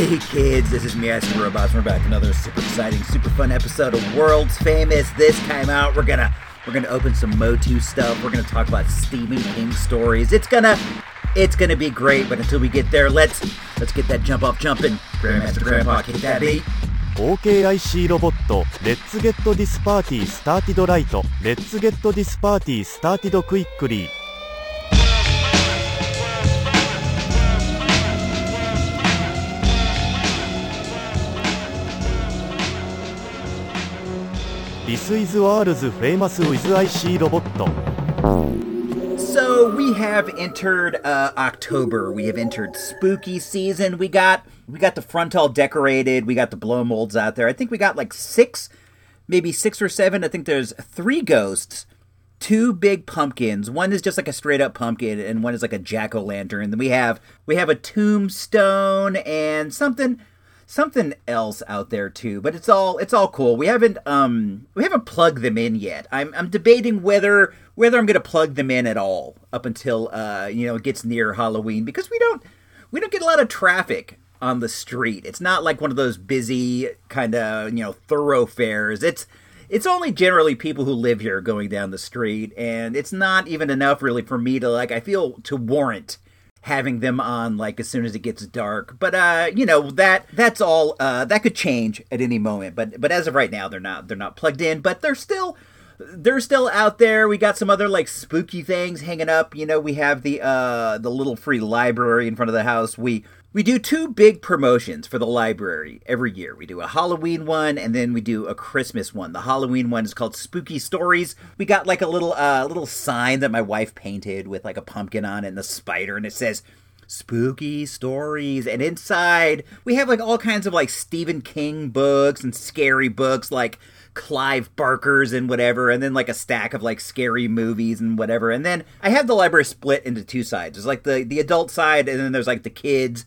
Hey kids, this is me, Asking Robots. We're back with another super exciting, super fun episode of World's Famous. This time out, we're gonna we're gonna open some Motu stuff. We're gonna talk about Stephen King stories. It's gonna it's gonna be great. But until we get there, let's let's get that jump off jumping. Grandmaster Grandpa, kick that beat. OKIC ロボット Let's get this party started right Let's get this party started quickly This is world's famous with IC robot. So we have entered uh, October. We have entered spooky season. We got we got the front all decorated. We got the blow molds out there. I think we got like six, maybe six or seven. I think there's three ghosts, two big pumpkins. One is just like a straight up pumpkin, and one is like a jack o' lantern. Then we have we have a tombstone and something something else out there too but it's all it's all cool. We haven't um we haven't plugged them in yet. I'm i'm debating whether whether i'm going to plug them in at all up until uh you know it gets near halloween because we don't we don't get a lot of traffic on the street. It's not like one of those busy kind of you know thoroughfares. It's it's only generally people who live here going down the street and it's not even enough really for me to like i feel to warrant having them on like as soon as it gets dark. But uh, you know that that's all. Uh, that could change at any moment. But but as of right now, they're not they're not plugged in. But they're still they're still out there. We got some other like spooky things hanging up. You know, we have the uh the little free library in front of the house. We we do two big promotions for the library every year. We do a Halloween one and then we do a Christmas one. The Halloween one is called Spooky Stories. We got like a little uh little sign that my wife painted with like a pumpkin on it and the spider and it says spooky stories and inside we have like all kinds of like Stephen King books and scary books like Clive Barker's and whatever, and then like a stack of like scary movies and whatever. And then I have the library split into two sides. There's like the the adult side, and then there's like the kids,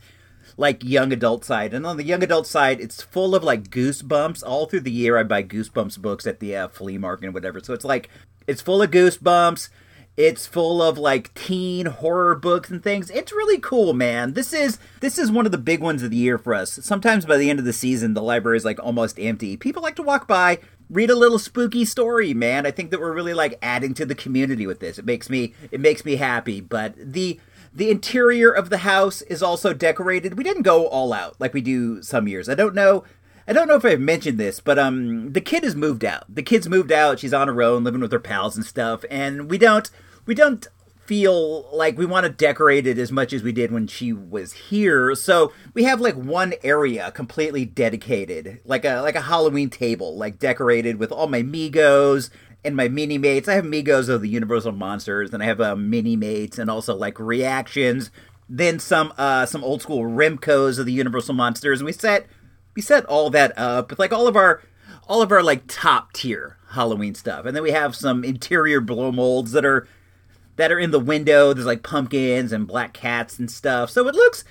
like young adult side. And on the young adult side, it's full of like goosebumps. All through the year, I buy goosebumps books at the uh, flea market and whatever. So it's like it's full of goosebumps. It's full of like teen horror books and things. It's really cool, man. This is this is one of the big ones of the year for us. Sometimes by the end of the season, the library is like almost empty. People like to walk by, read a little spooky story, man. I think that we're really like adding to the community with this. It makes me it makes me happy. But the the interior of the house is also decorated. We didn't go all out like we do some years. I don't know I don't know if I've mentioned this, but um, the kid has moved out. The kid's moved out. She's on her own, living with her pals and stuff. And we don't, we don't feel like we want to decorate it as much as we did when she was here. So we have like one area completely dedicated, like a like a Halloween table, like decorated with all my Megos and my mini mates. I have Megos of the Universal Monsters, and I have uh, mini mates, and also like reactions. Then some uh some old school Remcos of the Universal Monsters, and we set we set all that up with like all of our all of our like top tier Halloween stuff, and then we have some interior blow molds that are that are in the window. There's like pumpkins and black cats and stuff. So it looks,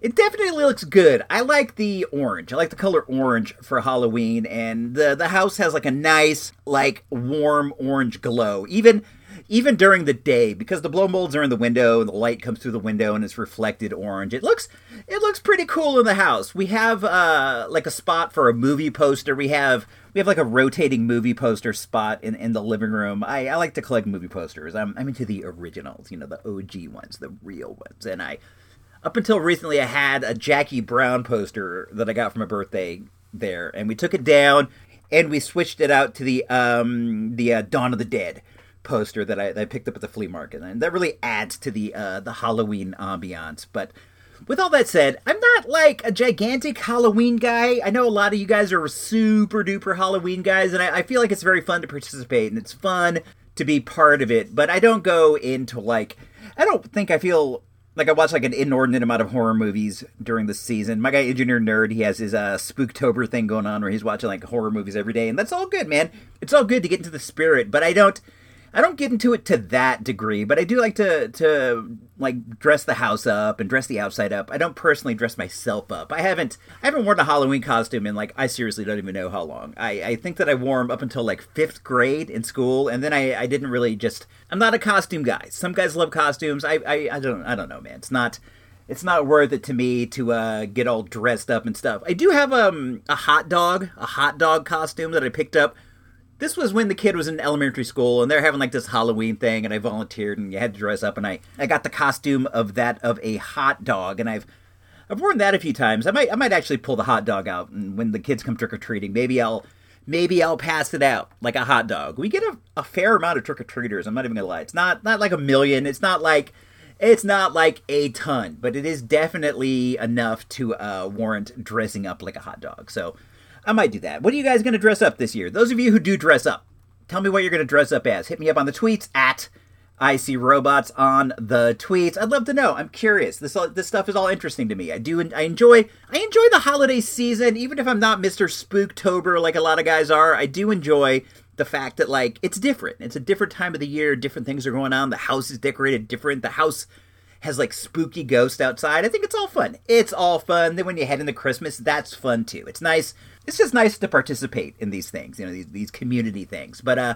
it definitely looks good. I like the orange. I like the color orange for Halloween, and the the house has like a nice, like warm orange glow. Even even during the day, because the blow molds are in the window and the light comes through the window and it's reflected orange. It looks it looks pretty cool in the house. We have uh like a spot for a movie poster. We have we have like a rotating movie poster spot in, in the living room. I, I like to collect movie posters. I'm, I'm into the originals, you know, the OG ones, the real ones. And I, up until recently, I had a Jackie Brown poster that I got for my birthday there, and we took it down and we switched it out to the um the uh, Dawn of the Dead poster that I, that I picked up at the flea market, and that really adds to the uh, the Halloween ambiance. But with all that said, I'm not like a gigantic Halloween guy. I know a lot of you guys are super duper Halloween guys, and I, I, feel like it's very fun to participate and it's fun to be part of it. But I don't go into like, I don't think I feel like I watch like an inordinate amount of horror movies during the season. My guy Engineer Nerd, he has his uh, Spooktober thing going on where he's watching like horror movies every day, and that's all good, man. It's all good to get into the spirit, but I don't. I don't get into it to that degree, but I do like to to like dress the house up and dress the outside up. I don't personally dress myself up. I haven't I haven't worn a Halloween costume in like I seriously don't even know how long. I, I think that I wore them up until like fifth grade in school, and then I, I didn't really just I'm not a costume guy. Some guys love costumes. I, I I don't I don't know, man. It's not it's not worth it to me to uh, get all dressed up and stuff. I do have um, a hot dog, a hot dog costume that I picked up. This was when the kid was in elementary school, and they're having like this Halloween thing, and I volunteered, and you had to dress up, and I, I got the costume of that of a hot dog, and I've I've worn that a few times. I might I might actually pull the hot dog out, and when the kids come trick or treating, maybe I'll maybe I'll pass it out like a hot dog. We get a, a fair amount of trick or treaters. I'm not even gonna lie. It's not not like a million. It's not like it's not like a ton, but it is definitely enough to uh, warrant dressing up like a hot dog. So I might do that. What are you guys going to dress up this year? Those of you who do dress up, tell me what you're going to dress up as. Hit me up on the tweets at I see robots on the tweets. I'd love to know. I'm curious. This this stuff is all interesting to me. I do. I enjoy. I enjoy the holiday season, even if I'm not Mister Spooktober like a lot of guys are. I do enjoy the fact that like it's different. It's a different time of the year. Different things are going on. The house is decorated different. The house has like spooky ghosts outside. I think it's all fun. It's all fun. Then when you head into Christmas, that's fun too. It's nice. It's just nice to participate in these things, you know, these these community things. But uh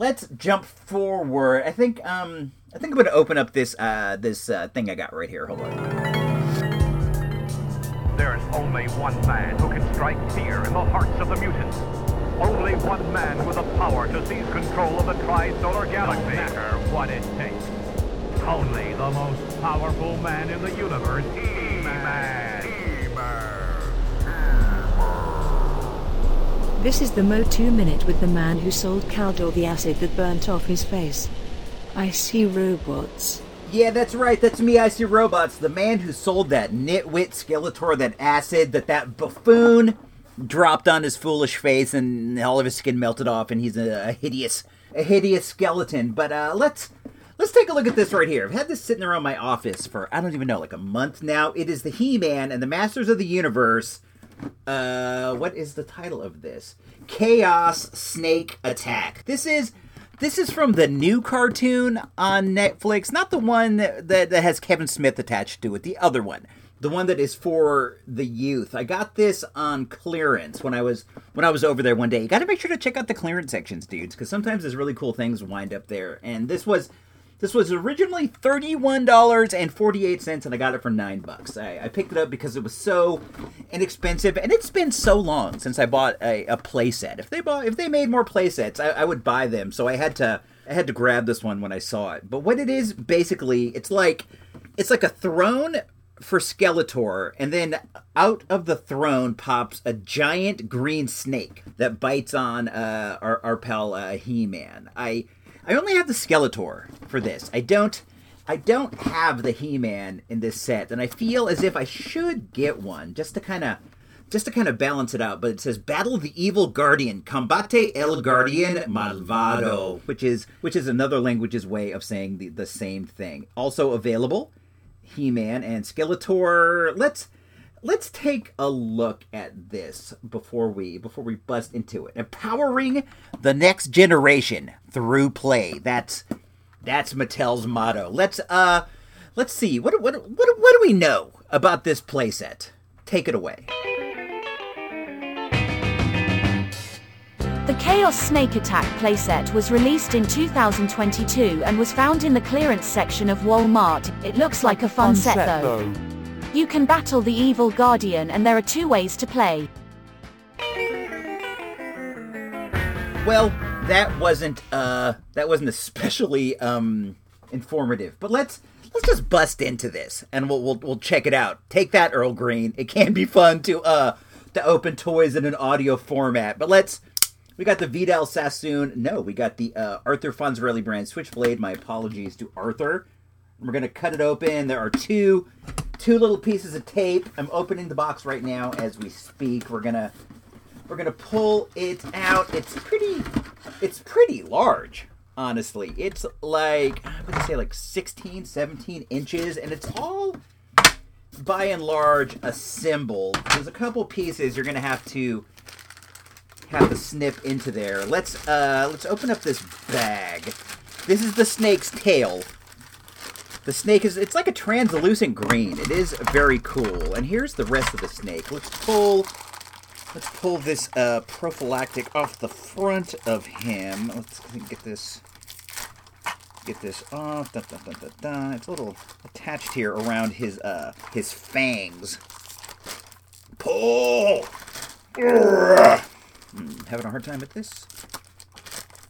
let's jump forward. I think um I think I'm going to open up this uh this uh, thing I got right here. Hold on. There's only one man who can strike fear in the hearts of the mutants. Only one man with the power to seize control of the Tri-Solar Galaxy. No matter what it takes. Only the most powerful man in the universe, He-Man. This is the Motu Minute with the man who sold Keldor the acid that burnt off his face. I see robots. Yeah, that's right. That's me. I see robots. The man who sold that nitwit Skeletor, that acid that that buffoon dropped on his foolish face, and all of his skin melted off, and he's a, a hideous, a hideous skeleton. But uh, let's let's take a look at this right here. I've had this sitting around my office for I don't even know, like a month now. It is the He-Man and the Masters of the Universe. Uh, what is the title of this? Chaos Snake Attack. This is this is from the new cartoon on Netflix, not the one that, that, that has Kevin Smith attached to it, the other one. The one that is for the youth. I got this on clearance when I was when I was over there one day. You got to make sure to check out the clearance sections, dudes, because sometimes there's really cool things wind up there. And this was this was originally $31.48 and I got it for 9 bucks. I, I, picked it up because it was so inexpensive and it's been so long since I bought a, a playset. If they bought if they made more playsets, I, I would buy them. So I had to I had to grab this one when I saw it. But what it is basically, it's like it's like a throne for Skeletor, and then out of the throne pops a giant green snake that bites on uh, our, our pal uh, He-Man. I I only have the Skeletor for this. I don't I don't have the He-Man in this set, and I feel as if I should get one just to kind of just to kind of balance it out. But it says battle the evil guardian, combate el guardian malvado, which is which is another language's way of saying the, the same thing. Also available, He-Man and Skeletor. Let's let's take a look at this before we before we bust into it. Empowering the next generation through play. That's that's Mattel's motto. Let's uh let's see. What what what what do we know about this playset? Take it away. The Chaos Snake Attack playset was released in 2022 and was found in the clearance section of Walmart. It looks like a fun, set, set though. though. You can battle the evil guardian and there are two ways to play. Well, that wasn't uh that wasn't especially um informative. But let's let's just bust into this and we'll we'll, we'll check it out. Take that Earl Green. It can be fun to uh to open toys in an audio format. But let's we got the Vidal Sassoon. No, we got the uh, Arthur Fonzarelli brand Switchblade. My apologies to Arthur. We're gonna cut it open. There are two two little pieces of tape. I'm opening the box right now as we speak. We're gonna we're gonna pull it out. It's pretty it's pretty large, honestly. It's like I'm gonna say like 16, 17 inches, and it's all by and large assembled. There's a couple pieces you're gonna have to have to snip into there. Let's uh let's open up this bag. This is the snake's tail the snake is, it's like a translucent green. It is very cool. And here's the rest of the snake. Let's pull, let's pull this uh, prophylactic off the front of him. Let's get this get this off. Da, da, da. It's a little attached here around his uh his fangs. Pull. Hmm, having a hard time with this.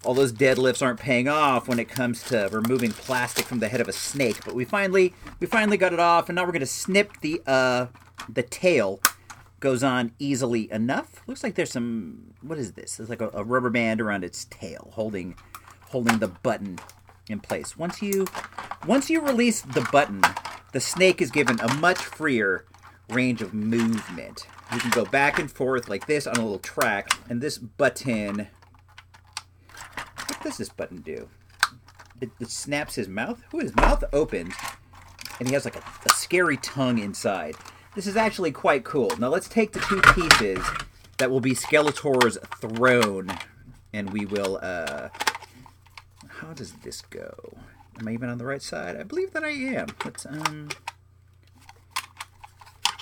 All those deadlifts aren't paying off when it comes to removing plastic from the head of a snake, but we finally we finally got it off, and now we're gonna snip the uh the tail. Goes on easily enough. Looks like there's some. What is this? There's like a, a rubber band around its tail, holding holding the button in place. Once you once you release the button, the snake is given a much freer range of movement. You can go back and forth like this on a little track, and this button. What does this button do? It, it snaps his mouth. Who his mouth opens, and he has like a, a scary tongue inside. This is actually quite cool. Now let's take the two pieces that will be Skeletor's throne, and we will. uh How does this go? Am I even on the right side? I believe that I am. Let's um.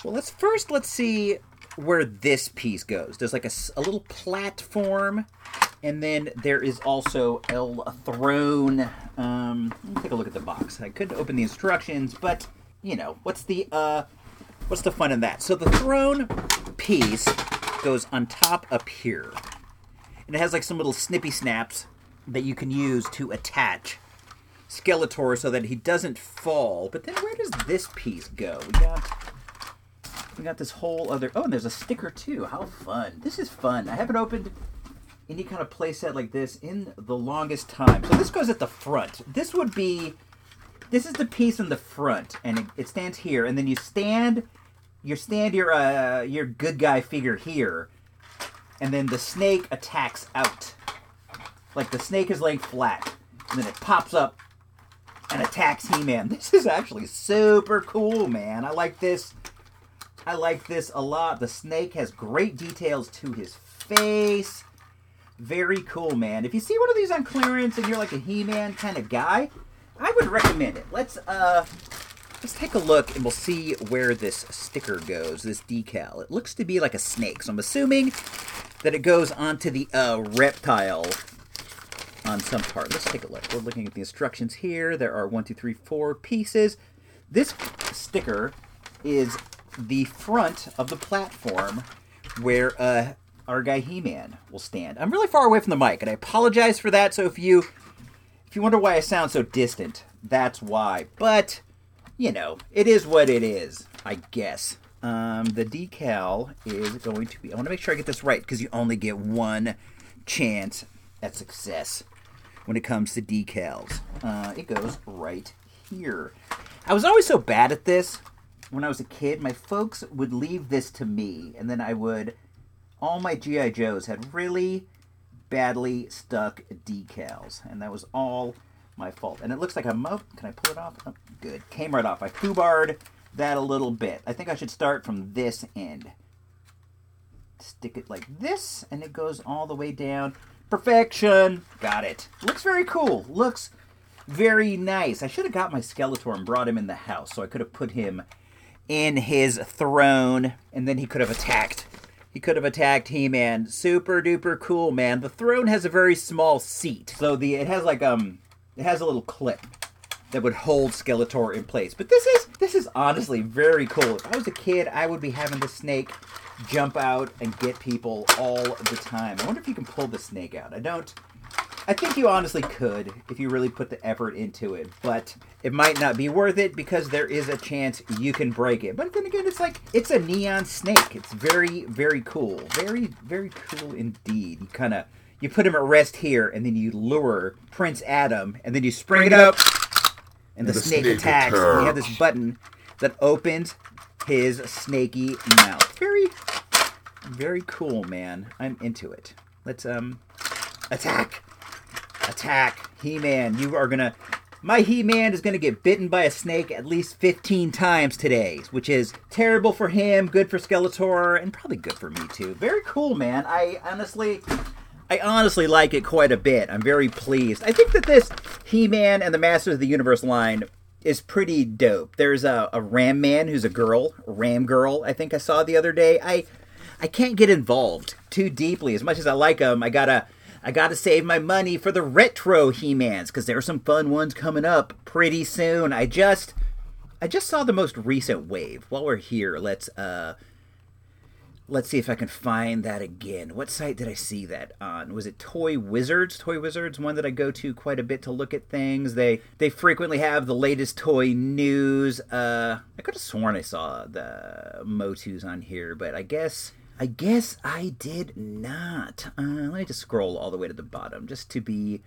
Well, let's first let's see where this piece goes. There's like a little platform, and then there is also a throne. Um, let me take a look at the box. I couldn't open the instructions, but you know what's the uh, what's the fun in that? So the throne piece goes on top up here, and it has like some little snippy snaps that you can use to attach Skeletor so that he doesn't fall. But then where does this piece go? We got we got this whole other. Oh, and there's a sticker too. How fun! This is fun. I haven't opened any kind of playset like this in the longest time. So this goes at the front. This would be. This is the piece in the front, and it, it stands here. And then you stand, you stand your uh, your good guy figure here, and then the snake attacks out. Like the snake is laying flat, and then it pops up and attacks He-Man. This is actually super cool, man. I like this. I like this a lot. The snake has great details to his face. Very cool, man. If you see one of these on clearance and you're like a He-Man kind of guy, I would recommend it. Let's uh let's take a look and we'll see where this sticker goes, this decal. It looks to be like a snake, so I'm assuming that it goes onto the uh reptile on some part. Let's take a look. We're looking at the instructions here. There are one, two, three, four pieces. This sticker is the front of the platform where uh, our guy He-Man will stand. I'm really far away from the mic, and I apologize for that. So if you if you wonder why I sound so distant, that's why. But you know, it is what it is, I guess. Um, the decal is going to be. I want to make sure I get this right because you only get one chance at success when it comes to decals. Uh, it goes right here. I was always so bad at this when I was a kid. My folks would leave this to me, and then I would. All my GI Joes had really badly stuck decals, and that was all my fault. And it looks like I'm up. Can I pull it off? Oh, good. Came right off. I foobarred that a little bit. I think I should start from this end. Stick it like this, and it goes all the way down. Perfection. Got it. Looks very cool. Looks very nice. I should have got my Skeletor and brought him in the house, so I could have put him in his throne, and then he could have attacked. He could have attacked He-Man. Super duper cool, man. The throne has a very small seat, so the it has like um, it has a little clip that would hold Skeletor in place. But this is this is honestly very cool. If I was a kid, I would be having the snake jump out and get people all the time. I wonder if you can pull the snake out. I don't. I think you honestly could if you really put the effort into it, but it might not be worth it because there is a chance you can break it. But then again, it's like it's a neon snake. It's very, very cool. Very, very cool indeed. You kind of you put him at rest here, and then you lure Prince Adam, and then you spring it up, and the, The snake, snake attacks. And we have this button that opens his snaky mouth. Very, very cool, man. I'm into it. Let's um attack, attack, He-Man. You are gonna. My He-Man is gonna get bitten by a snake at least 15 times today, which is terrible for him, good for Skeletor, and probably good for me too. Very cool, man. I honestly. I honestly like it quite a bit. I'm very pleased. I think that this He-Man and the Masters of the Universe line is pretty dope. There's a, a Ram Man who's a girl, Ram girl. I think I saw the other day. I I can't get involved too deeply as much as I like them. I gotta I got to save my money for the retro He-Mans because there are some fun ones coming up pretty soon. I just I just saw the most recent wave. While we're here, let's uh let's see if I can find that again. What site did I see that on? Was it Toy Wizards? Toy Wizards, one that I go to quite a bit to look at things. They they frequently have the latest toy news. Uh, I could have sworn I saw the Motus on here, but I guess I guess I did not. Uh, let me just scroll all the way to the bottom just to be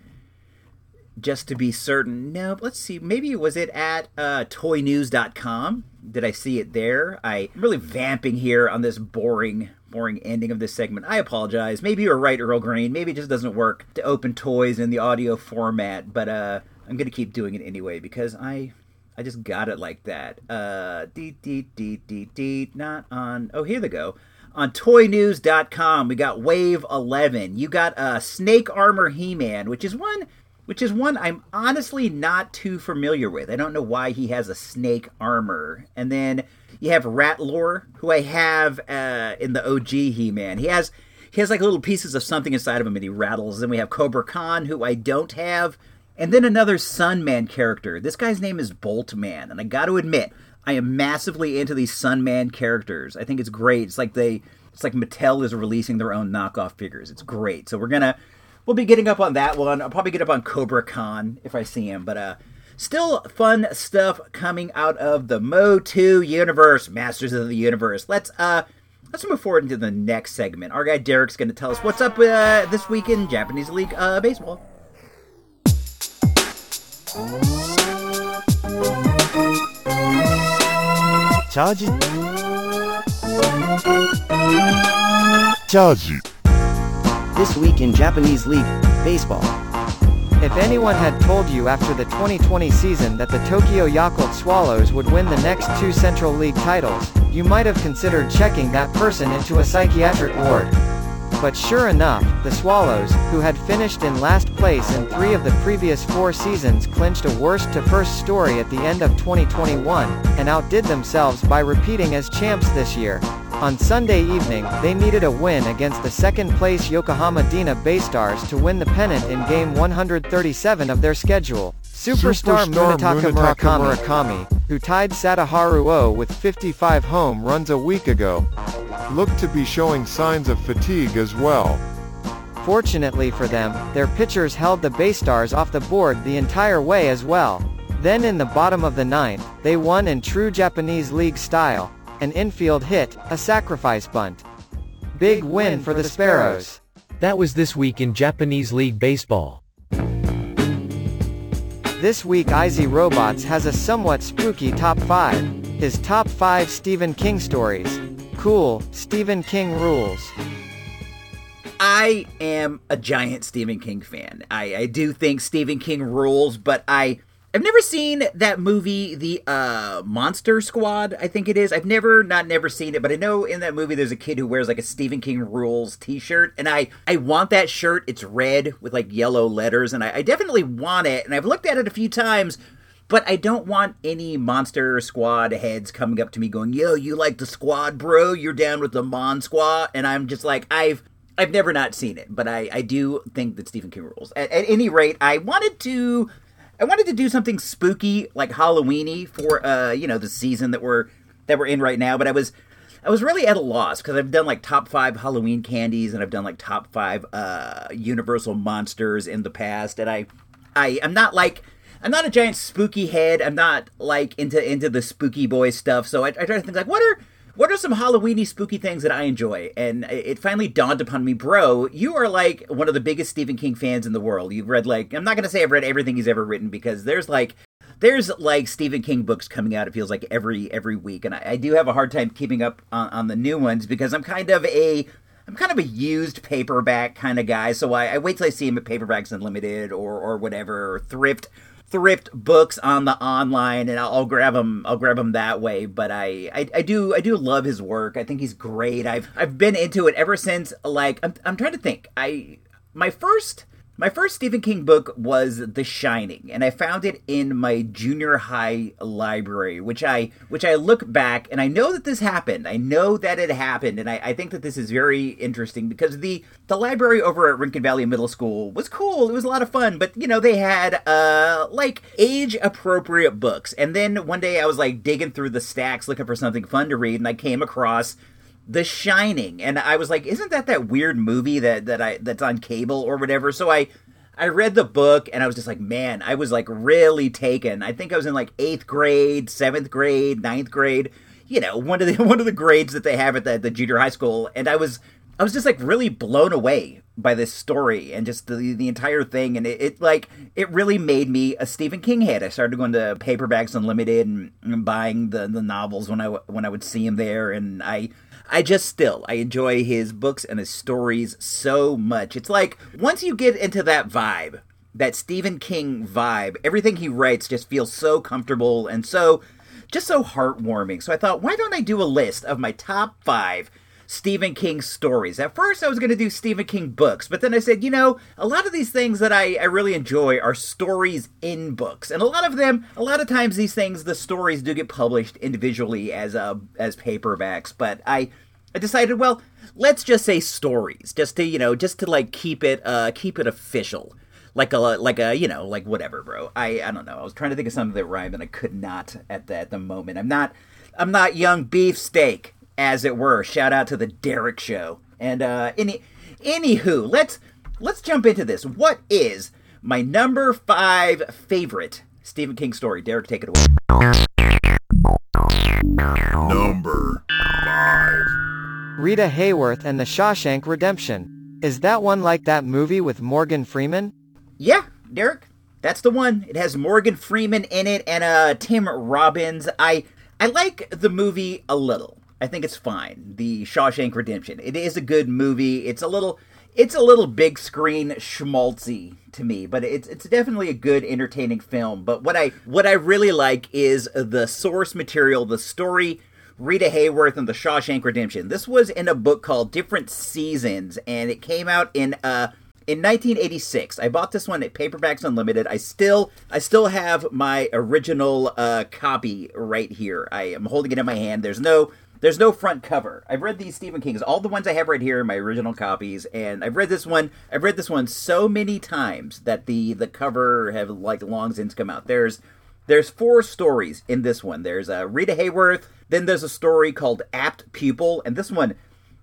just to be certain. No, let's see. Maybe was it at uh, toynews.com? Did I see it there? I'm really vamping here on this boring, boring ending of this segment. I apologize. Maybe you're right, Earl Green. Maybe it just doesn't work to open toys in the audio format, but uh, I'm gonna keep doing it anyway because I, I just got it like that. Uh, dee dee dee dee dee. Not on. Oh, here they go. On toynews.com, we got Wave 11. You got uh, Snake Armor He Man, which is one which is one I'm honestly not too familiar with. I don't know why he has a snake armor. And then you have Rattlor, who I have uh, in the OG He-Man. He has he has like little pieces of something inside of him, and he rattles. Then we have Cobra Khan, who I don't have, and then another Sunman character. This guy's name is Boltman, and I got to admit, I am massively into these Sunman characters. I think it's great. It's like they, it's like Mattel is releasing their own knockoff figures. It's great. So we're gonna we'll be getting up on that one. I'll probably get up on Cobra Khan if I see him, but uh, still fun stuff coming out of the Motu universe, Masters of the Universe. Let's uh, let's move forward into the next segment. Our guy Derek's going to tell us what's up uh, this week in Japanese League uh, baseball. Charge. Charge. This week in Japanese League Baseball. If anyone had told you after the 2020 season that the Tokyo Yakult Swallows would win the next two Central League titles, you might have considered checking that person into a psychiatric ward. But sure enough, the Swallows, who had finished in last place in three of the previous four seasons clinched a worst-to-first story at the end of 2021, and outdid themselves by repeating as champs this year. On Sunday evening, they needed a win against the second-place Yokohama DeNA Baystars to win the pennant in Game 137 of their schedule. Superstar, Superstar Munetaka, Munetaka Murakami, Murakami, who tied Sadaharu O with 55 home runs a week ago, Look to be showing signs of fatigue as well. Fortunately for them, their pitchers held the Baystars off the board the entire way as well. Then in the bottom of the ninth, they won in true Japanese League style, an infield hit, a sacrifice bunt. Big win for the Sparrows. That was this week in Japanese League Baseball. This week Izzy Robots has a somewhat spooky top 5. His top 5 Stephen King stories. Cool, Stephen King rules. I am a giant Stephen King fan. I, I do think Stephen King rules, but I I've never seen that movie, the uh, Monster Squad. I think it is. I've never not never seen it, but I know in that movie there's a kid who wears like a Stephen King rules T-shirt, and I I want that shirt. It's red with like yellow letters, and I, I definitely want it. And I've looked at it a few times. But I don't want any Monster Squad heads coming up to me going, "Yo, you like the Squad, bro? You're down with the Mon Squad?" And I'm just like, I've I've never not seen it, but I, I do think that Stephen King rules. At, at any rate, I wanted to I wanted to do something spooky like Halloweeny for uh you know the season that we're that we're in right now, but I was I was really at a loss because I've done like top five Halloween candies and I've done like top five uh Universal monsters in the past, and I I am not like I'm not a giant spooky head. I'm not like into into the spooky boy stuff. So I, I try to think like what are what are some Halloweeny spooky things that I enjoy? And it finally dawned upon me, bro, you are like one of the biggest Stephen King fans in the world. You've read like I'm not gonna say I've read everything he's ever written because there's like there's like Stephen King books coming out. It feels like every every week, and I, I do have a hard time keeping up on, on the new ones because I'm kind of a I'm kind of a used paperback kind of guy. So I, I wait till I see him at Paperbacks Unlimited or or whatever or thrift thrift books on the online and I'll, grab them I'll grab them that way but I, I I do I do love his work. I think he's great. I've I've been into it ever since like I'm, I'm trying to think. I my first My first Stephen King book was The Shining, and I found it in my junior high library, which I which I look back and I know that this happened. I know that it happened, and I, I think that this is very interesting because the the library over at Rincon Valley Middle School was cool. It was a lot of fun, but you know they had uh like age appropriate books. And then one day I was like digging through the stacks looking for something fun to read, and I came across the Shining, and I was like, "Isn't that that weird movie that that I that's on cable or whatever?" So I I read the book, and I was just like, "Man, I was like really taken." I think I was in like eighth grade, seventh grade, ninth grade, you know, one of the one of the grades that they have at the, the junior high school, and I was I was just like really blown away by this story and just the the entire thing, and it, it like it really made me a Stephen King head. I started going to Paperbacks Unlimited and, and buying the the novels when I when I would see him there, and I I just still I enjoy his books and his stories so much. It's like once you get into that vibe, that Stephen King vibe, everything he writes just feels so comfortable and so just so heartwarming. So I thought, why don't I do a list of my top 5 Stephen King stories. At first, I was going to do Stephen King books, but then I said, you know, a lot of these things that I, I really enjoy are stories in books, and a lot of them, a lot of times, these things, the stories do get published individually as uh, as paperbacks. But I, I decided, well, let's just say stories, just to you know, just to like keep it uh keep it official. Like a like a you know like whatever, bro. I I don't know. I was trying to think of something that rhymed and I could not at the, at the moment. I'm not I'm not young beefsteak as it were. Shout out to the Derek Show. And uh, any, anywho, let's let's jump into this. What is my number five favorite Stephen King story? Derek, take it away. Number five. Rita Hayworth and the Shawshank Redemption. Is that one like that movie with Morgan Freeman? Yeah, Derek, that's the one. It has Morgan Freeman in it and uh, Tim Robbins. I I like the movie a little. I think it's fine. The Shawshank Redemption. It is a good movie. It's a little it's a little big screen schmaltzy to me, but it's it's definitely a good entertaining film. But what I what I really like is the source material, the story Rita Hayworth and the Shawshank Redemption. This was in a book called Different Seasons and it came out in uh in 1986 i bought this one at paperbacks unlimited i still i still have my original uh, copy right here i am holding it in my hand there's no there's no front cover. I've read these Stephen Kings, all the ones I have right here, are my original copies, and I've read this one. I've read this one so many times that the the cover have like long since come out. There's there's four stories in this one. There's uh, Rita Hayworth. Then there's a story called Apt Pupil, and this one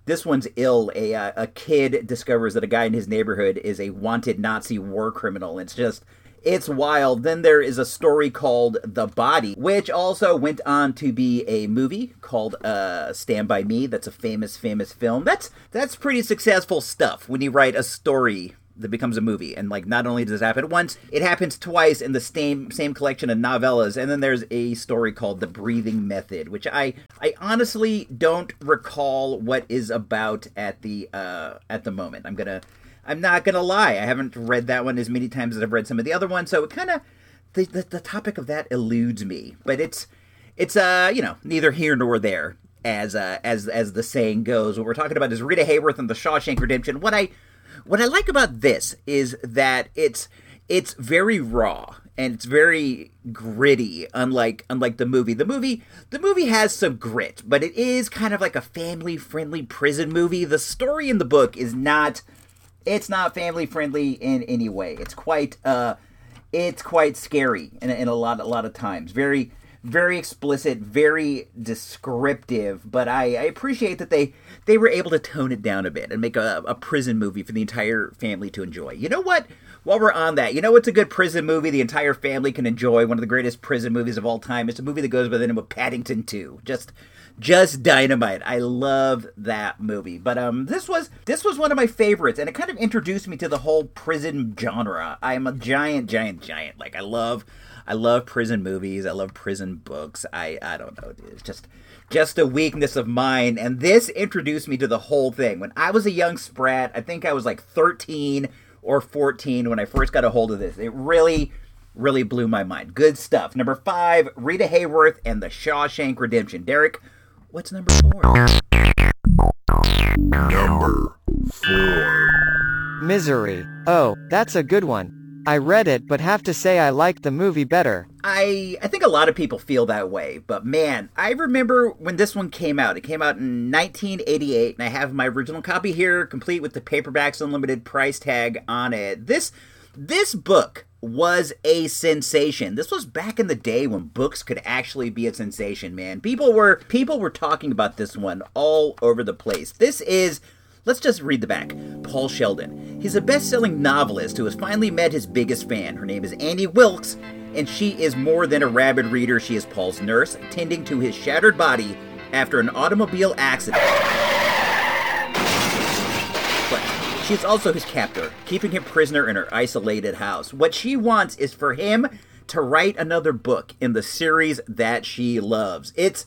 this one's ill. A uh, a kid discovers that a guy in his neighborhood is a wanted Nazi war criminal. It's just it's wild. Then there is a story called The Body, which also went on to be a movie called uh, Stand by Me. That's a famous, famous film. That's that's pretty successful stuff when you write a story that becomes a movie. And like, not only does this happen once, it happens twice in the same same collection of novellas. And then there's a story called The Breathing Method, which I I honestly don't recall what is about at the uh, at the moment. I'm gonna I'm not gonna lie, I haven't read that one as many times as I've read some of the other ones, so it kind of the, the, the topic of that eludes me. But it's it's uh you know neither here nor there as uh, as as the saying goes. What we're talking about is Rita Hayworth and the Shawshank Redemption. What I what I like about this is that it's it's very raw and it's very gritty unlike unlike the movie the movie the movie has some grit but it is kind of like a family friendly prison movie the story in the book is not it's not family friendly in any way. It's quite uh, it's quite scary in, in a lot a lot of times. Very very explicit, very descriptive. But I, I appreciate that they they were able to tone it down a bit and make a, a prison movie for the entire family to enjoy. You know what? While we're on that, you know what's a good prison movie the entire family can enjoy? One of the greatest prison movies of all time. It's a movie that goes by the name of Paddington 2. Just just dynamite. I love that movie. But um this was this was one of my favorites and it kind of introduced me to the whole prison genre. I'm a giant giant giant like I love I love prison movies. I love prison books. I I don't know. It's just just a weakness of mine and this introduced me to the whole thing. When I was a young sprat, I think I was like 13 or 14 when I first got a hold of this. It really really blew my mind. Good stuff. Number 5, Rita Hayworth and the Shawshank Redemption. Derek, What's number four? Number four. Misery. Oh, that's a good one. I read it but have to say I liked the movie better. I I think a lot of people feel that way, but man, I remember when this one came out. It came out in 1988, and I have my original copy here, complete with the paperbacks unlimited price tag on it. This this book was a sensation. This was back in the day when books could actually be a sensation, man. People were people were talking about this one all over the place. This is Let's just read the back. Paul Sheldon. He's a best selling novelist who has finally met his biggest fan. Her name is Annie Wilkes, and she is more than a rabid reader. She is Paul's nurse, tending to his shattered body after an automobile accident. She's also his captor, keeping him prisoner in her isolated house. What she wants is for him to write another book in the series that she loves. It's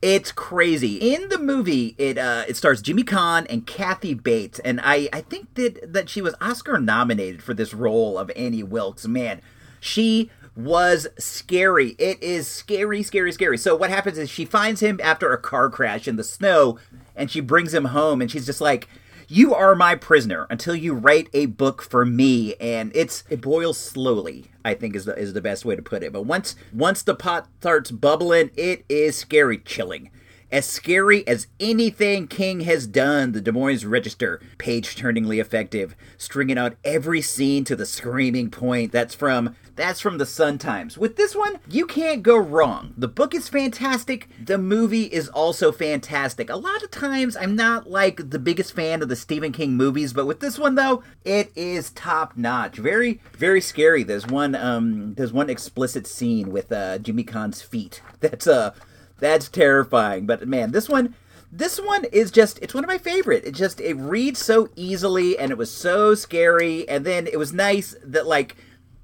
it's crazy. In the movie, it uh, it stars Jimmy Caan and Kathy Bates, and I, I think that that she was Oscar nominated for this role of Annie Wilkes. Man, she was scary. It is scary, scary, scary. So what happens is she finds him after a car crash in the snow, and she brings him home, and she's just like, "You are my prisoner until you write a book for me." And it's it boils slowly. I think is the is the best way to put it. But once once the pot starts bubbling, it is scary, chilling. As scary as anything King has done, the Des Moines Register, page turningly effective, stringing out every scene to the screaming point. That's from that's from the Sun Times. With this one, you can't go wrong. The book is fantastic. The movie is also fantastic. A lot of times, I'm not like the biggest fan of the Stephen King movies, but with this one though, it is top notch. Very, very scary. There's one, um, there's one explicit scene with uh, Jimmy Caan's feet. That's uh, that's terrifying. But man, this one. This one is just, it's one of my favorite. It just, it reads so easily and it was so scary. And then it was nice that, like,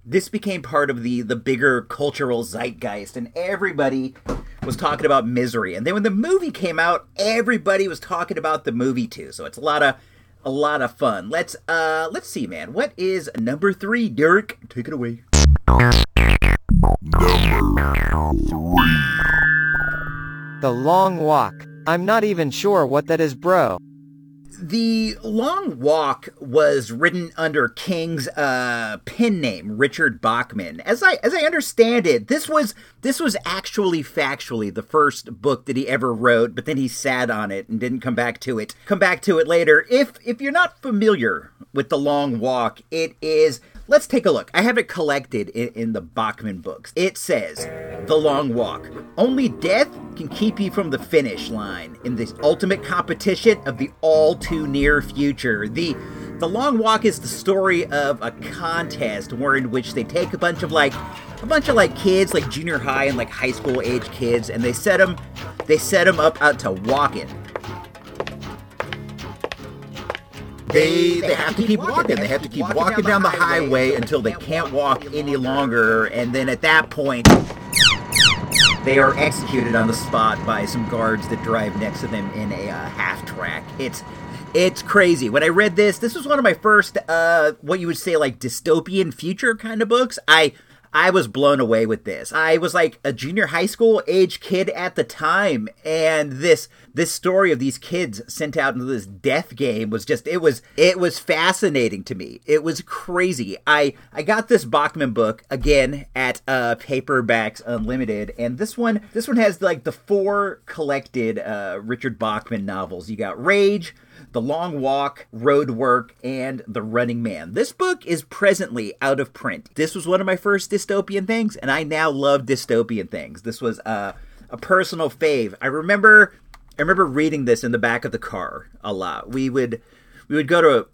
this became part of the the bigger cultural zeitgeist and everybody was talking about misery. And then when the movie came out everybody was talking about the movie too. So it's a lot of a lot of fun. Let's uh let's see man. What is number three derek take it away. Number three The Long Walk. I'm not even sure what that is, bro. The Long Walk was written under King's uh, pen name, Richard Bachman. As I as I understand it, this was this was actually factually the first book that he ever wrote, but then he sat on it and didn't come back to it. Come back to it later. If if you're not familiar with The Long Walk, it is Let's take a look. I have it collected in, in, the Bachman books. It says, The Long Walk. Only death can keep you from the finish line in this ultimate competition of the all too near future. The The Long Walk is the story of a contest where in which they take a bunch of like a bunch of like kids, like junior high and like high school age kids, and they set them they set them up out to walking they they have to keep walking. They have to keep walking down the highway until they can't walk any longer, and then at that point, they are executed on the spot by some guards that drive next to them in a uh, half track. It's it's crazy. When I read this, this was one of my first, uh, what you would say, like dystopian future kind of books. I I was blown away with this. I was like a junior high school age kid at the time, and this this story of these kids sent out into this death game was just it was it was fascinating to me. It was crazy. I I got this Bachman book again at uh, Paperbacks Unlimited, and this one this one has like the four collected uh, Richard Bachman novels. You got Rage. The Long Walk, Road Work, and The Running Man. This book is presently out of print. This was one of my first dystopian things, and I now love dystopian things. This was uh, a personal fave. I remember I remember reading this in the back of the car a lot. We would we would go to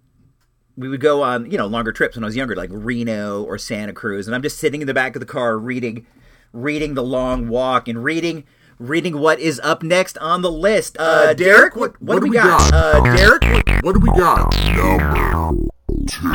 we would go on, you know, longer trips when I was younger, like Reno or Santa Cruz, and I'm just sitting in the back of the car reading reading The Long Walk and reading reading what is up next on the list. Uh, uh Derek, what, what, what, do we, we got? got? Uh, Derek, what, what do we got? Number two.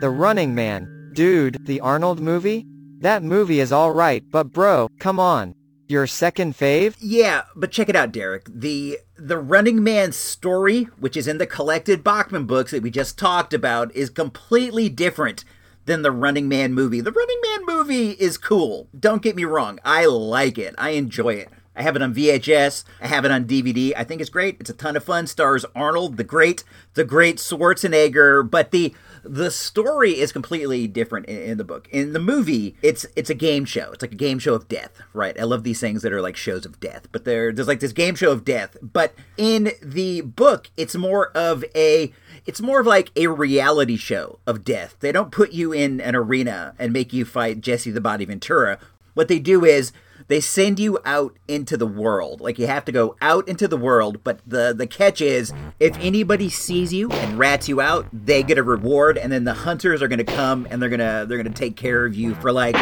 The Running Man. Dude, the Arnold movie? That movie is alright, but bro, come on. Your second fave? Yeah, but check it out, Derek. The the Running Man story, which is in the collected Bachman books that we just talked about, is completely different than the Running Man movie. The Running Man movie is cool. Don't get me wrong. I like it. I enjoy it. I have it on VHS. I have it on DVD. I think it's great. It's a ton of fun. Stars Arnold, the great, the great Schwarzenegger. But the the story is completely different in, in, the book. In the movie, it's it's a game show. It's like a game show of death, right? I love these things that are like shows of death. But there, there's like this game show of death. But in the book, it's more of a it's more of like a reality show of death. They don't put you in an arena and make you fight Jesse the Body Ventura. What they do is they send you out into the world. Like you have to go out into the world, but the the catch is if anybody sees you and rats you out, they get a reward and then the hunters are going to come and they're going to they're going to take care of you for like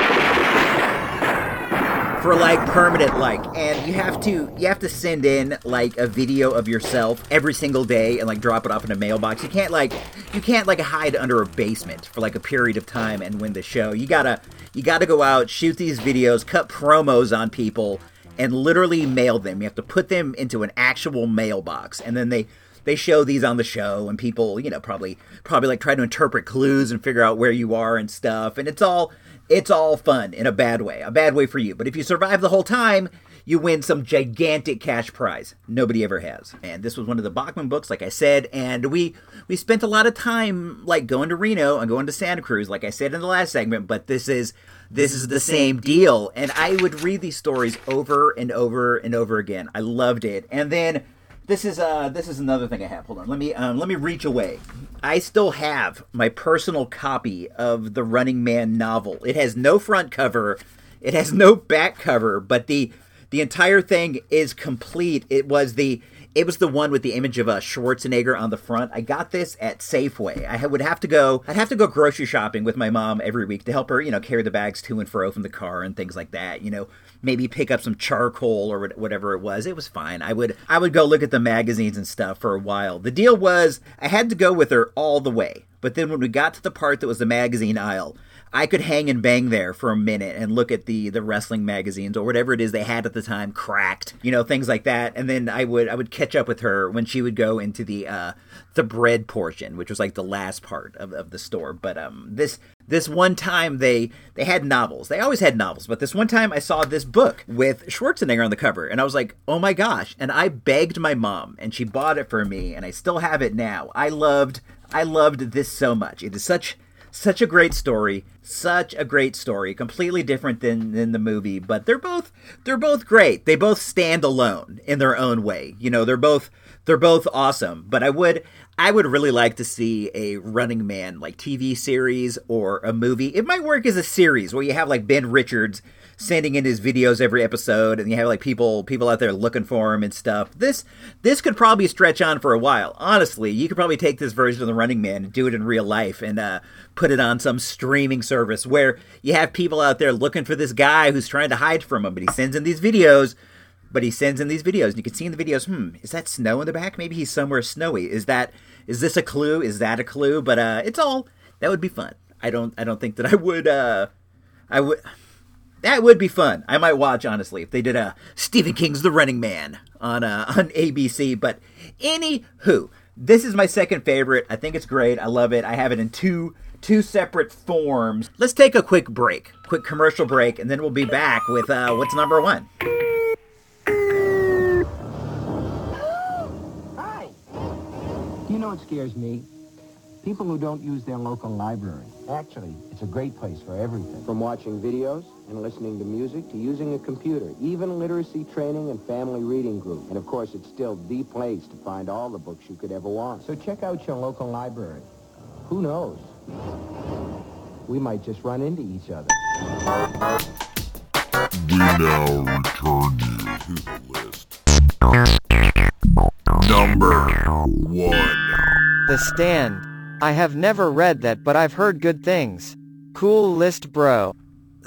for like permanent like and you have to you have to send in like a video of yourself every single day and like drop it off in a mailbox. You can't like you can't like hide under a basement for like a period of time and win the show. You gotta you gotta go out shoot these videos cut promos on people and literally mail them. You have to put them into an actual mailbox and then they they show these on the show and people you know probably probably like try to interpret clues and figure out where you are and stuff and it's all it's all fun in a bad way, a bad way for you. But if you survive the whole time, you win some gigantic cash prize. Nobody ever has. And this was one of the Bachman books, like I said, and we we spent a lot of time like going to Reno and going to Santa Cruz, like I said in the last segment, but this is this is the same deal. And I would read these stories over and over and over again. I loved it. And then this is uh this is another thing I have. Hold on. Let me um let me reach away. I still have my personal copy of the Running Man novel. It has no front cover. It has no back cover, but the the entire thing is complete. It was the it was the one with the image of a Schwarzenegger on the front. I got this at Safeway. I would have to go. I'd have to go grocery shopping with my mom every week to help her, you know, carry the bags to and fro from the car and things like that. You know, maybe pick up some charcoal or whatever it was. It was fine. I would I would go look at the magazines and stuff for a while. The deal was I had to go with her all the way. But then when we got to the part that was the magazine aisle, I could hang and bang there for a minute and look at the the wrestling magazines or whatever it is they had at the time, cracked, you know, things like that. And then I would I would catch up with her when she would go into the uh the bread portion, which was like the last part of, of the store. But um this this one time they they had novels. They always had novels, but this one time I saw this book with Schwarzenegger on the cover and I was like, "Oh my gosh." And I begged my mom and she bought it for me and I still have it now. I loved I loved this so much. It is such such a great story such a great story completely different than, than the movie but they're both they're both great. They both stand alone in their own way. You know they're both they're both awesome but i would i would really like to see a running man like tv series or a movie. It might work as a series where you have like ben richards sending in his videos every episode and you have like people people out there looking for him and stuff. This this could probably stretch on for a while. Honestly you could probably take this version of the running man and do it in real life and uh, put it on some streaming service where you have people out there looking for this guy who's trying to hide from him but he sends in these videos but he sends in these videos and you can see in the videos hmm is that snow in the back? Maybe he's somewhere snowy. Is that is this a clue? Is that a clue? But uh it's all that would be fun. I don't i don't think that i would uh i would that would be fun. I might watch honestly if they did a Stephen King's The Running Man on uh, on ABC. But anywho, this is my second favorite. I think it's great. I love it. I have it in two two separate forms. Let's take a quick break, quick commercial break, and then we'll be back with uh, what's number one. Hi. You know what scares me? People who don't use their local library. Actually, it's a great place for everything. From watching videos and listening to music to using a computer, even literacy training and family reading group. And of course, it's still the place to find all the books you could ever want. So check out your local library. Who knows? We might just run into each other. We now return you to the list. Number one. The Stand. I have never read that but I've heard good things. Cool list bro.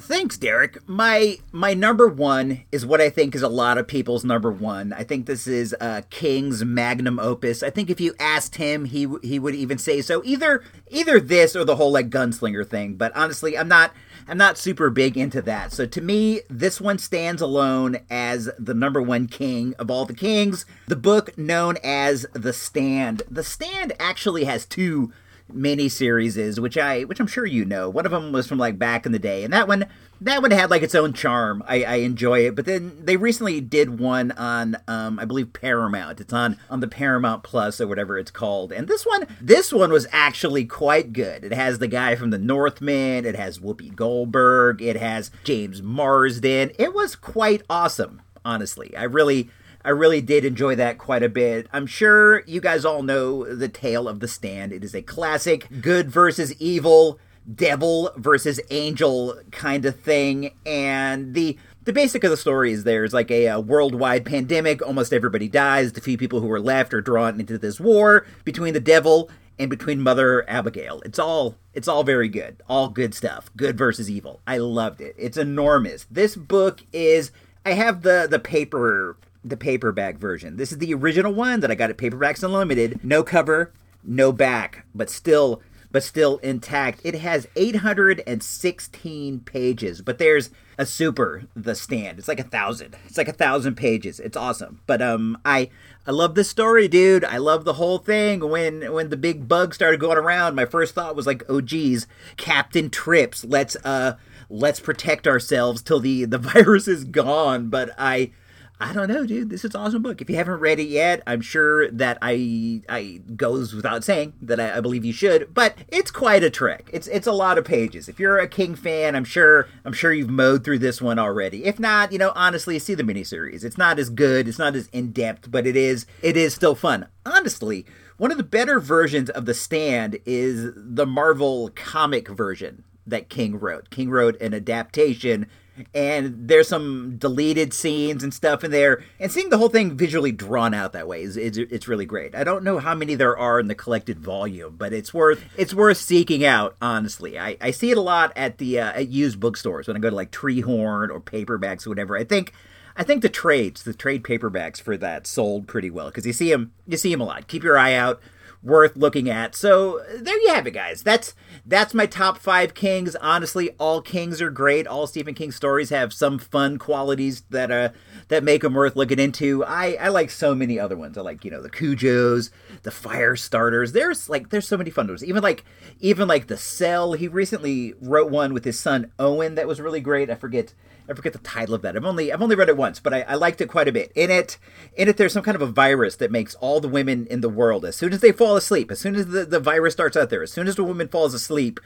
Thanks, Derek. My my number one is what I think is a lot of people's number one. I think this is uh, King's magnum opus. I think if you asked him, he he would even say so. Either either this or the whole like gunslinger thing. But honestly, I'm not I'm not super big into that. So to me, this one stands alone as the number one king of all the kings. The book known as The Stand. The Stand actually has two mini series is, which I which I'm sure you know. One of them was from like back in the day, and that one that one had like its own charm. I, I enjoy it. But then they recently did one on um, I believe Paramount. It's on on the Paramount Plus or whatever it's called. And this one this one was actually quite good. It has the guy from the Northman. It has Whoopi Goldberg. It has James Marsden. It was quite awesome. Honestly, I really I really did enjoy that quite a bit. I'm sure you guys all know the tale of the stand. It is a classic good versus evil, devil versus angel kind of thing. And the the basic of the story is there's like a, a, worldwide pandemic. Almost everybody dies. The few people who are left are drawn into this war between the devil and between Mother Abigail. It's all it's all very good. All good stuff. Good versus evil. I loved it. It's enormous. This book is I have the the paper the paperback version. This is the original one that I got at Paperbacks Unlimited. No cover, no back, but still but still intact. It has 816 pages, but there's a super the stand. It's like a thousand. It's like a thousand pages. It's awesome. But um I I love this story, dude. I love the whole thing. When when the big bug started going around, my first thought was like, oh geez, Captain Trips, let's uh let's protect ourselves till the the virus is gone. But I I don't know, dude. This is an awesome book. If you haven't read it yet, I'm sure that I I goes without saying that I, I, believe you should. But it's quite a trek. It's it's a lot of pages. If you're a King fan, I'm sure I'm sure you've mowed through this one already. If not, you know, honestly, see the miniseries. It's not as good. It's not as in depth, but it is it is still fun. Honestly, one of the better versions of The Stand is the Marvel comic version that King wrote. King wrote an adaptation and there's some deleted scenes and stuff in there. And seeing the whole thing visually drawn out that way is, is it's really great. I don't know how many there are in the collected volume but it's worth it's worth seeking out honestly. I, I see it a lot at the uh, at used bookstores when i go to like treehorn or paperbacks or whatever. I think I think the trades, the trade paperbacks for that sold pretty well because you see them, you see them a lot. Keep your eye out worth looking at. So there you have it, guys. That's that's my top five kings. Honestly, all kings are great. All Stephen King stories have some fun qualities that uh that make them worth looking into. I I like so many other ones. I like you know the Cujos, the Fire Starters. There's like there's so many fun ones. Even like even like the Cell. He recently wrote one with his son Owen that was really great. I forget I forget the title of that. I've only I've only read it once, but I, I, liked it quite a bit. In it, in it, there's some kind of a virus that makes all the women in the world, as soon as they fall asleep, as soon as the, the virus starts out there, as soon as the woman falls asleep,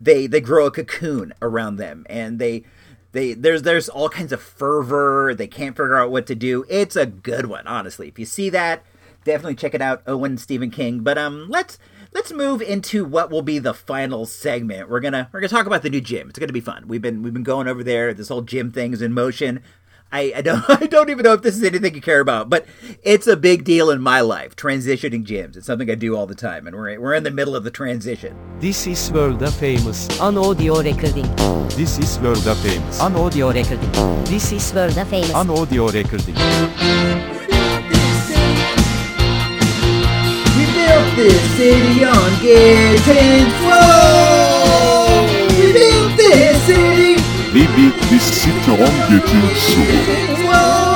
they they grow a cocoon around them, and they they there's there's all kinds of fervor. They can't figure out what to do. It's a good one, honestly. If you see that, definitely check it out. Owen Stephen King. But um, let's let's move into what will be the final segment. We're gonna we're gonna talk about the new gym. It's gonna be fun. We've been we've been going over there. This whole gym thing is in motion. I, I don't I don't even know if this is anything you care about, but it's a big deal in my life. Transitioning gyms. It's something I do all the time, and we're we're in the middle of the transition. This is world famous. An audio recording. This is world famous. An audio recording. This is world famous. An audio recording. This city on Gaten's Flow. We built this city. We built this city on Gaten's Flow.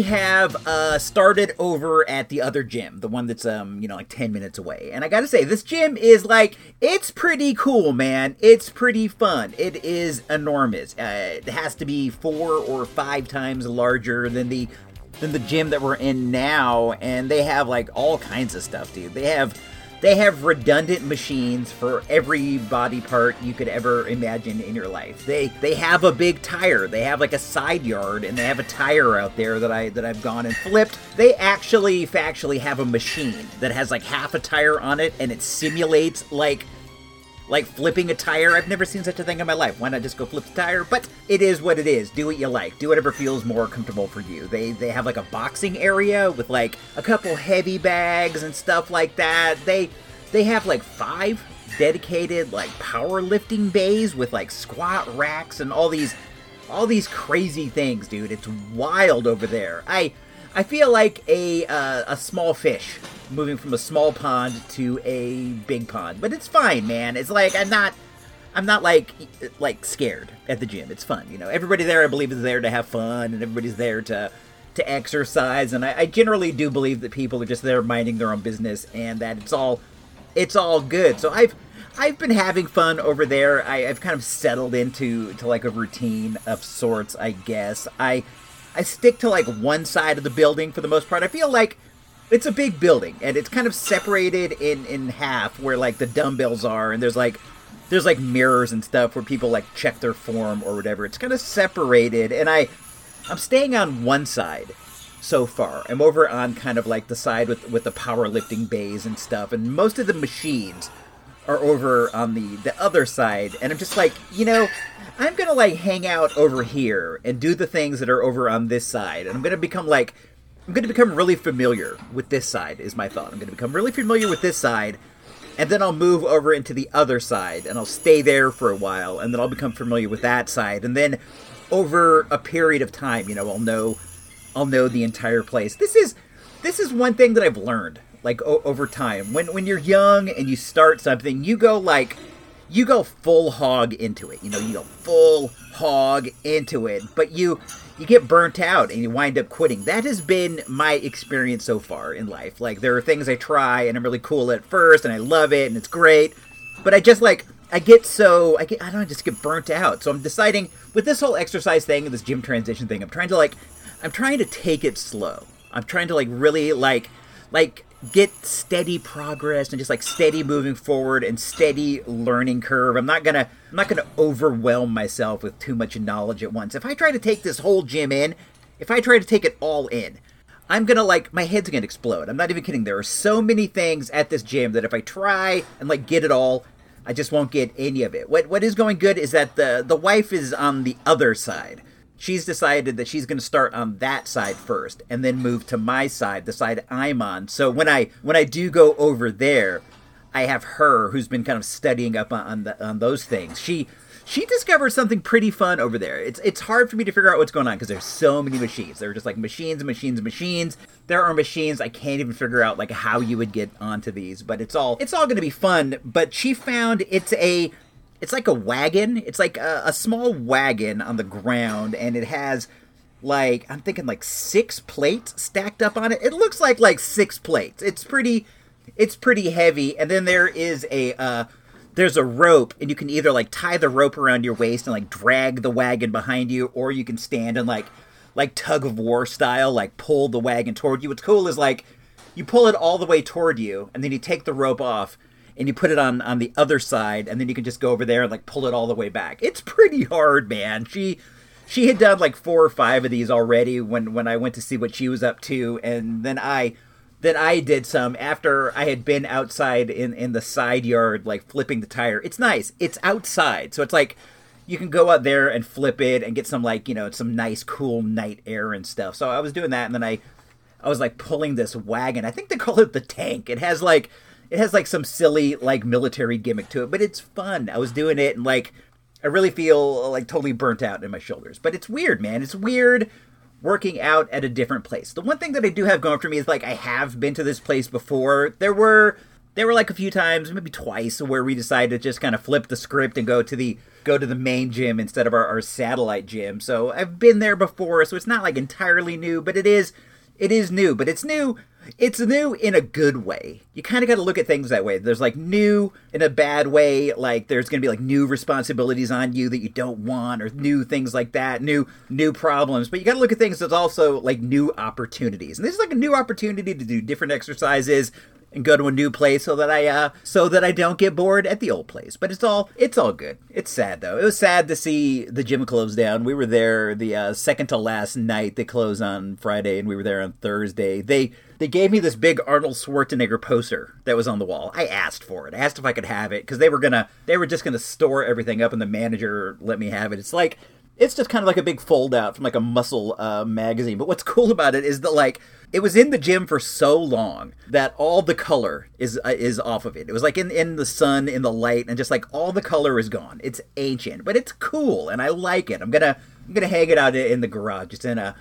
We have uh, started over at the other gym, the one that's um you know like ten minutes away, and I gotta say this gym is like it's pretty cool, man. It's pretty fun. It is enormous. Uh, it has to be four or five times larger than the than the gym that we're in now, and they have like all kinds of stuff, dude. They have they have redundant machines for every body part you could ever imagine in your life. They they have a big tire. They have like a side yard and they have a tire out there that I that I've gone and flipped. They actually factually have a machine that has like half a tire on it and it simulates like like flipping a tire. I've never seen such a thing in my life. Why not just go flip the tire? But it is what it is. Do what you like. Do whatever feels more comfortable for you. They they have like a boxing area with like a couple heavy bags and stuff like that. They they have like five dedicated like powerlifting bays with like squat racks and all these all these crazy things, dude. It's wild over there. I I feel like a uh, a small fish moving from a small pond to a big pond, but it's fine, man. It's like I'm not I'm not like like scared at the gym. It's fun, you know. Everybody there, I believe, is there to have fun, and everybody's there to to exercise. And I, I generally do believe that people are just there minding their own business, and that it's all it's all good. So I've I've been having fun over there. I, I've kind of settled into to like a routine of sorts, I guess. I I stick to like one side of the building for the most part. I feel like it's a big building and it's kind of separated in in half where like the dumbbells are and there's like there's like mirrors and stuff where people like check their form or whatever. It's kind of separated and I I'm staying on one side so far. I'm over on kind of like the side with with the powerlifting bays and stuff and most of the machines are over on the the other side and I'm just like, you know, I'm to like hang out over here and do the things that are over on this side and I'm to become like I'm to become really familiar with this side, is my thought. I'm to become really familiar with this side, and then I'll move over into the other side, and I'll stay there for a while, and then I'll become familiar with that side, and then over a period of time, you know, I'll know, I'll know the entire place. This is, this is one thing that I've learned, like o- over time. When when you're young and you start something, you go like, you go full hog into it. You know, you go full hog into it, but you you get burnt out and you wind up quitting. That has been my experience so far in life. Like there are things I try and I'm really cool at first and I love it and it's great, but I just like I get so I get I don't know, just get burnt out. So I'm deciding with this whole exercise thing this gym transition thing, I'm trying to like I'm trying to take it slow. I'm trying to like really like like get steady progress and just like steady moving forward and steady learning curve. I'm not gonna I'm not gonna overwhelm myself with too much knowledge at once. If I try to take this whole gym in, if I try to take it all in, I'm gonna like my head's gonna explode. I'm not even kidding. There are so many things at this gym that if I try and like get it all, I just won't get any of it. What what is going good is that the the wife is on the other side she's decided that she's going to start on that side first and then move to my side the side i'm on. So when i when i do go over there i have her who's been kind of studying up on, the, on those things. She she discovered something pretty fun over there. It's it's hard for me to figure out what's going on because there's so many machines. There are just like machines and machines and machines. There are machines. I can't even figure out like how you would get onto these but it's all it's all going to be fun. But she found it's a it's like a wagon. It's like a, a, small wagon on the ground, and it has like I'm thinking like six plates stacked up on it. It looks like like six plates. It's pretty, it's pretty heavy. And then there is a uh, there's a rope, and you can either like tie the rope around your waist and like drag the wagon behind you, or you can stand and like like tug of war style, like pull the wagon toward you. What's cool is like you pull it all the way toward you, and then you take the rope off and you put it on on the other side and then you can just go over there and like pull it all the way back. It's pretty hard man. She she had done like four or five of these already when when i went to see what she was up to and then i then i did some after i had been outside in in the side yard like flipping the tire. It's nice. It's outside. So it's like you can go out there and flip it and get some like you know some nice cool night air and stuff. So i was doing that and then i i was like pulling this wagon. I think they call it the tank. It has like it has like some silly like military gimmick to it, but it's fun. I was doing it and like I really feel like totally burnt out in my shoulders. But it's weird, man. It's weird working out at a different place. The one thing that I do have going for me is like I have been to this place before. There were there were like a few times, maybe twice, where we decided to just kind of flip the script and go to the go to the main gym instead of our, our satellite gym. So I've been there before, so it's not like entirely new, but it is it is new, but it's new it's new in a good way. You kind of got to look at things that way. There's like new in a bad way, like there's going to be like new responsibilities on you that you don't want or new things like that, new new problems. But you got to look at things that's also like new opportunities. And this is like a new opportunity to do different exercises and go to a new place so that I uh so that I don't get bored at the old place. But it's all it's all good. It's sad though. It was sad to see the gym close down. We were there the uh, second to last night. They closed on Friday and we were there on Thursday. They they gave me this big Arnold Schwarzenegger poster that was on the wall. I asked for it. I asked if I could have it because they were gonna they were just gonna store everything up and the manager let me have it. It's like it's just kind of like a big fold out from like a muscle uh, magazine. But what's cool about it is that like it was in the gym for so long that all the color is uh, is off of it. It was like in in the sun, in the light, and just like all the color is gone. It's ancient, but it's cool and I like it. I'm gonna I'm gonna hang it out in the garage. It's in a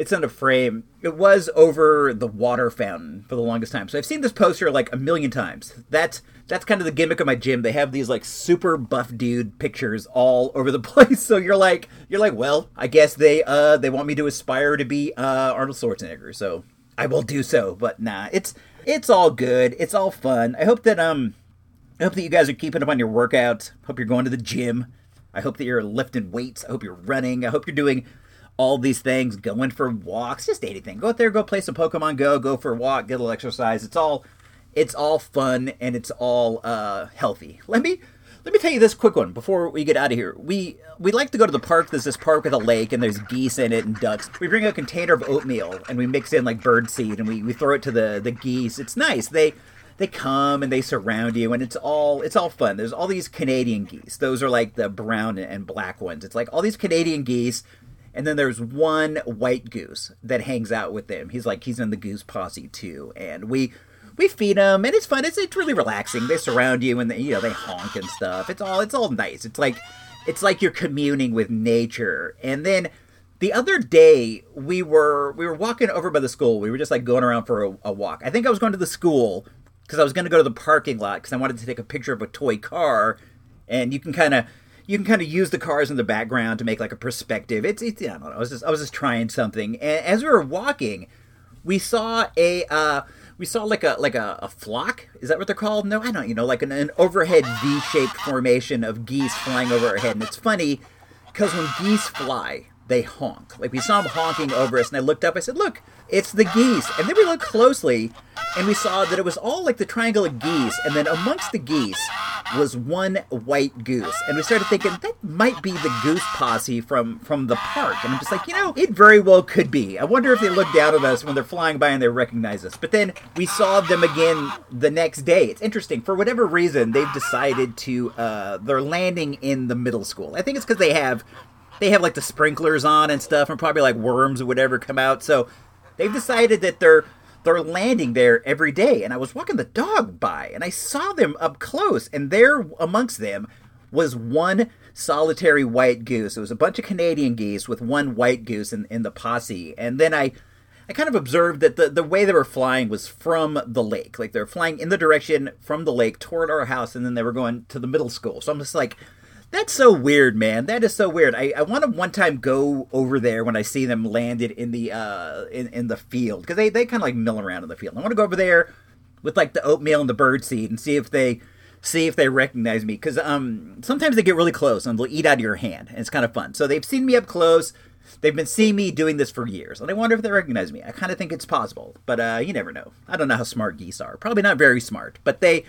it's not a frame. It was over the water fountain for the longest time. So I've seen this poster like a million times. That's that's kind of the gimmick of my gym. They have these like super buff dude pictures all over the place. So you're like you're like, well, I guess they uh they want me to aspire to be uh Arnold Schwarzenegger. So I will do so. But nah, it's it's all good. It's all fun. I hope that um I hope that you guys are keeping up on your workouts. Hope you're going to the gym. I hope that you're lifting weights. I hope you're running. I hope you're doing all these things, going for walks, just anything. Go out there, go play some Pokemon Go, go for a walk, get a little exercise. It's all it's all fun and it's all uh, healthy. Let me let me tell you this quick one before we get out of here. We we like to go to the park. There's this park with a lake and there's geese in it and ducks. We bring a container of oatmeal and we mix in like bird seed and we, we throw it to the, the geese. It's nice. They they come and they surround you and it's all it's all fun. There's all these Canadian geese. Those are like the brown and black ones. It's like all these Canadian geese and then there's one white goose that hangs out with them. He's like he's in the goose posse too, and we we feed them, and it's fun. It's it's really relaxing. They surround you, and they, you know they honk and stuff. It's all it's all nice. It's like it's like you're communing with nature. And then the other day we were we were walking over by the school. We were just like going around for a, a walk. I think I was going to the school because I was going to go to the parking lot because I wanted to take a picture of a toy car, and you can kind of you can kind of use the cars in the background to make like a perspective. It's, it's I don't know. I was just I was just trying something. And as we were walking, we saw a uh, we saw like a like a, a flock. Is that what they're called? No, I don't. You know, like an, an overhead V-shaped formation of geese flying over our head. And it's funny because when geese fly, they honk. Like we saw them honking over us, and I looked up. I said, "Look, it's the geese." And then we looked closely, and we saw that it was all like the triangle of geese, and then amongst the geese was one white goose. And we started thinking that might be the goose posse from from the park. And I'm just like, you know, it very well could be. I wonder if they look down at us when they're flying by and they recognize us. But then we saw them again the next day. It's interesting. For whatever reason, they've decided to uh, they're landing in the middle school. I think it's because they have they have like the sprinklers on and stuff, and probably like worms or whatever come out. So they've decided that they're they're landing there every day. And I was walking the dog by, and I saw them up close, and there amongst them was one solitary white goose. It was a bunch of Canadian geese with one white goose in, in the posse. And then I I kind of observed that the, the way they were flying was from the lake. Like they were flying in the direction from the lake toward our house, and then they were going to the middle school. So I'm just like, that's so weird, man. That is so weird. I, I want to one time go over there when I see them landed in the uh in, in the field because they, they kind of like mill around in the field. I want to go over there with like the oatmeal and the bird seed and see if they see if they recognize me because um sometimes they get really close and they'll eat out of your hand and it's kind of fun. So they've seen me up close. They've been seeing me doing this for years, and I wonder if they recognize me. I kind of think it's possible, but uh, you never know. I don't know how smart geese are. Probably not very smart, but they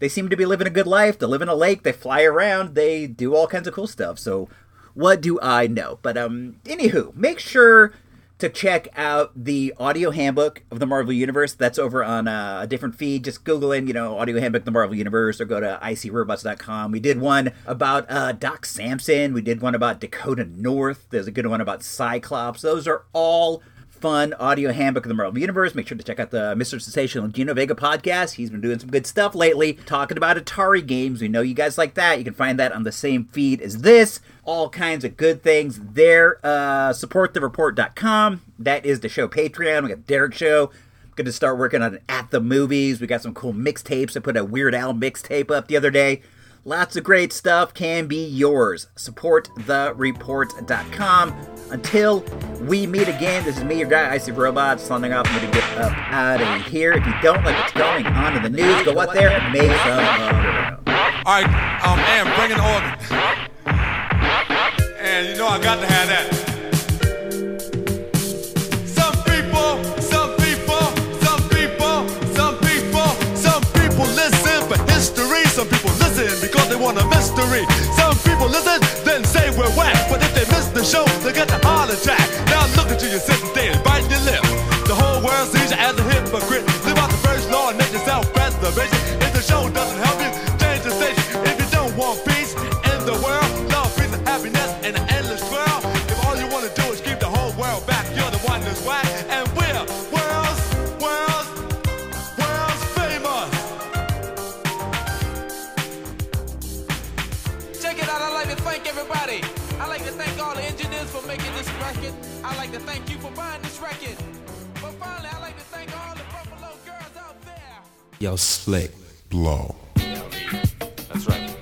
they seem to be living a good life. They live in a lake. They fly around. They do all kinds of cool stuff. So, what do I know? But um, anywho, make sure to check out the audio handbook of the Marvel Universe. That's over on uh, a different feed. Just Google in, you know, audio handbook the Marvel Universe or go to icrobots.com. We did one about uh, Doc Samson. We did one about Dakota North. There's a good one about Cyclops. Those are all fun audio handbook of the Marvel Universe. Make sure to check out the Mr. Sensational Gino Vega podcast. He's been doing some good stuff lately, talking about Atari games. We know you guys like that. You can find that on the same feed as this. All kinds of good things there. Uh, supportthereport.com. That is the show Patreon. We got Derek Show. Going to start working on At the Movies. We got some cool mixtapes. I put a Weird Al mixtape up the other day. Lots of great stuff can be yours. SupportTheReport.com. Until we meet again, this is me, your guy, Icy Robot, signing off. I'm going to get up out of here. If you don't like what's going on in the news, go out there and make some of All right, um, Am, bring in the organ. And you know I got to have that. Mystery. Some people listen, then say we're whack. But if they miss the show, they get a heart attack. Now look at you, you're sitting there biting your lip. The whole world sees you as a hypocrite. Live out the first law and make yourself preservation. If the show doesn't Yo, slick. Blow. That's right,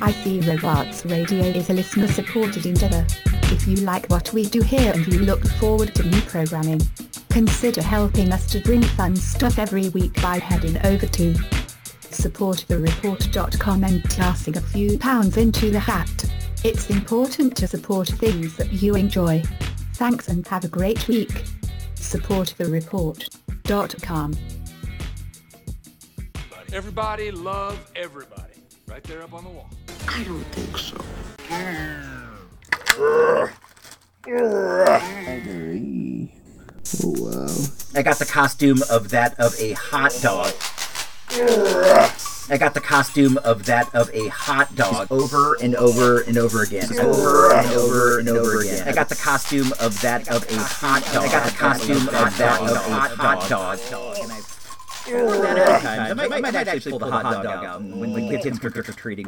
I See Robots Radio is a listener-supported endeavor. If you like what we do here and you look forward to new programming, consider helping us to bring fun stuff every week by heading over to supportthereport.com and tossing a few pounds into the hat. It's important to support things that you enjoy. Thanks and have a great week. supportthereport.com Everybody love everybody. Right there up on the wall. I don't think so. Oh wow. I got the costume of that of a hot dog. I got the costume of that of a hot dog over and over and over again. Over and over and over again. I got the costume of that of a hot dog. I got the costume of that of a hot dog. I might, I might actually pull the hot dog out when the kids trick or treating.